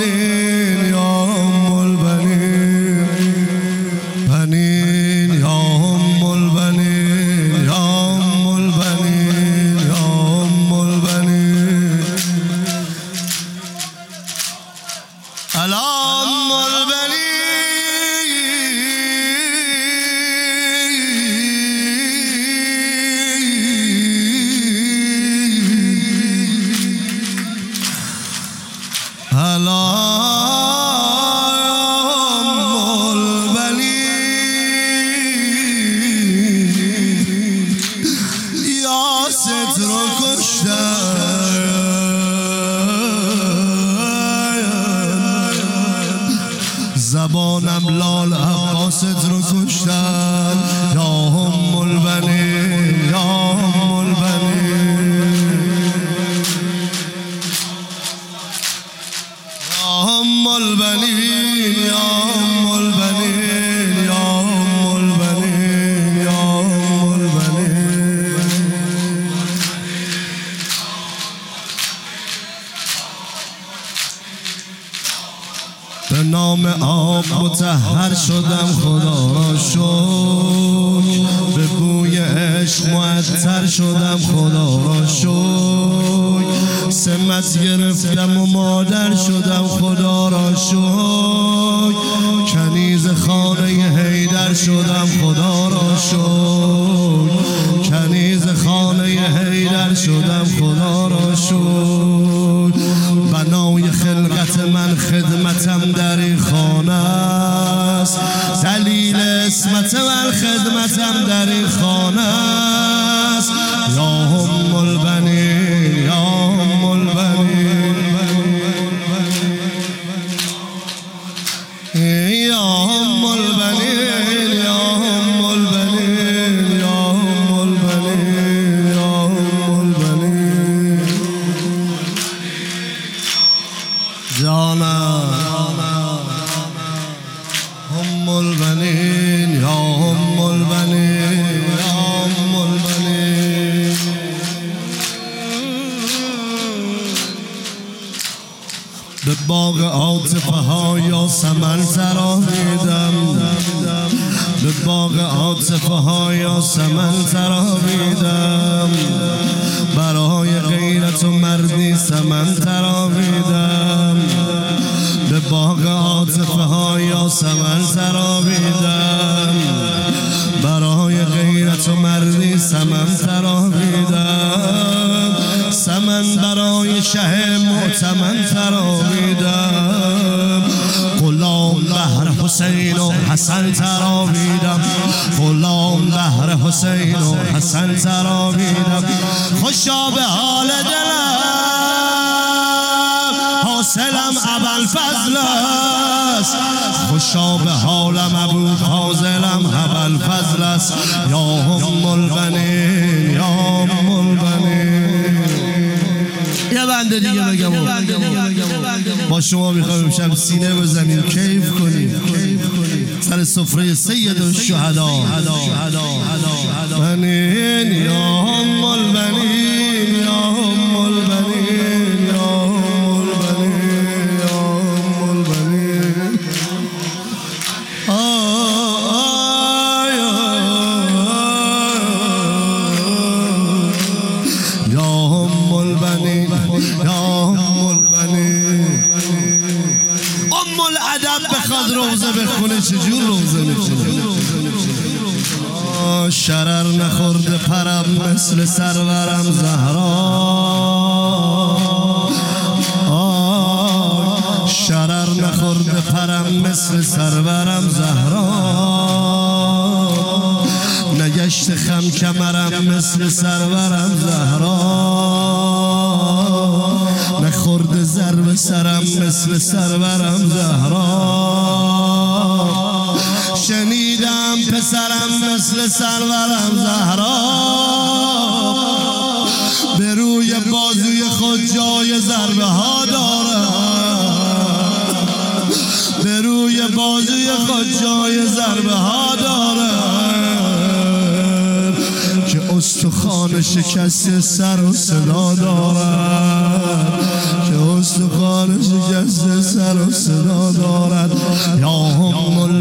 البنین زبانم لال عباست رو کشتن. یا هم البنین البنین یا هم البنین یا هم البنین یا هم البنین به نام آب متحر شدم خدا شکر. به بوی عشق معطر شدم خدا شکر. سمت گرفتم و مادر شدم خدا را شکر. کنیز خانه هیدر شدم خدا را شکر. کنیز خانه هیدر شدم خدا را شکر. بنای خلقت من خدمتم در این خانه است. دلیل اسمت من خدمتم در این خانه جانا هم البنین یا هم البنین یا هم البنین. به باغ عاطفه ها یا سمن تراویدم به باغ عاطفه ها یا سمن تراویدم برای غیرت و مردی سمن تراویدم سمن تراویدم برای غیرت و مردی سمن تراویدم سمن برای شه معتمن تراویدم غلام بهر حسین و حسن تراویدم غلام بهر حسین و حسن تراویدم خوشا به حال دلم. حاصلم ابل فضل است خوشا به حالم ابو فاضلم ابل فضل است. یا هم البنین یا هم یه بنده دیگه بگم با شما می‌خوایم امشب سینه بزنیم. کیف کنیم. سر سفره سید الشهدا. بنین یا هم البنین. الادب بخواد روزه بخونه چجور روزه می‌خونه شرر نخورده پرم مثل سرورم زهرا آه، شرر نخورده پرم مثل سرورم زهرا نگشت خم کمرم مثل سرورم زهرا سرم مثل سرورم زهرا. شنیدم پسرم مثل سرورم زهرا. به روی بازوی خود جای ضربه ها دارم. به روی بازوی خود جای ضربه ها دارم. که استخوان شکست سر و صدا دارم. صدا دارد. یا هم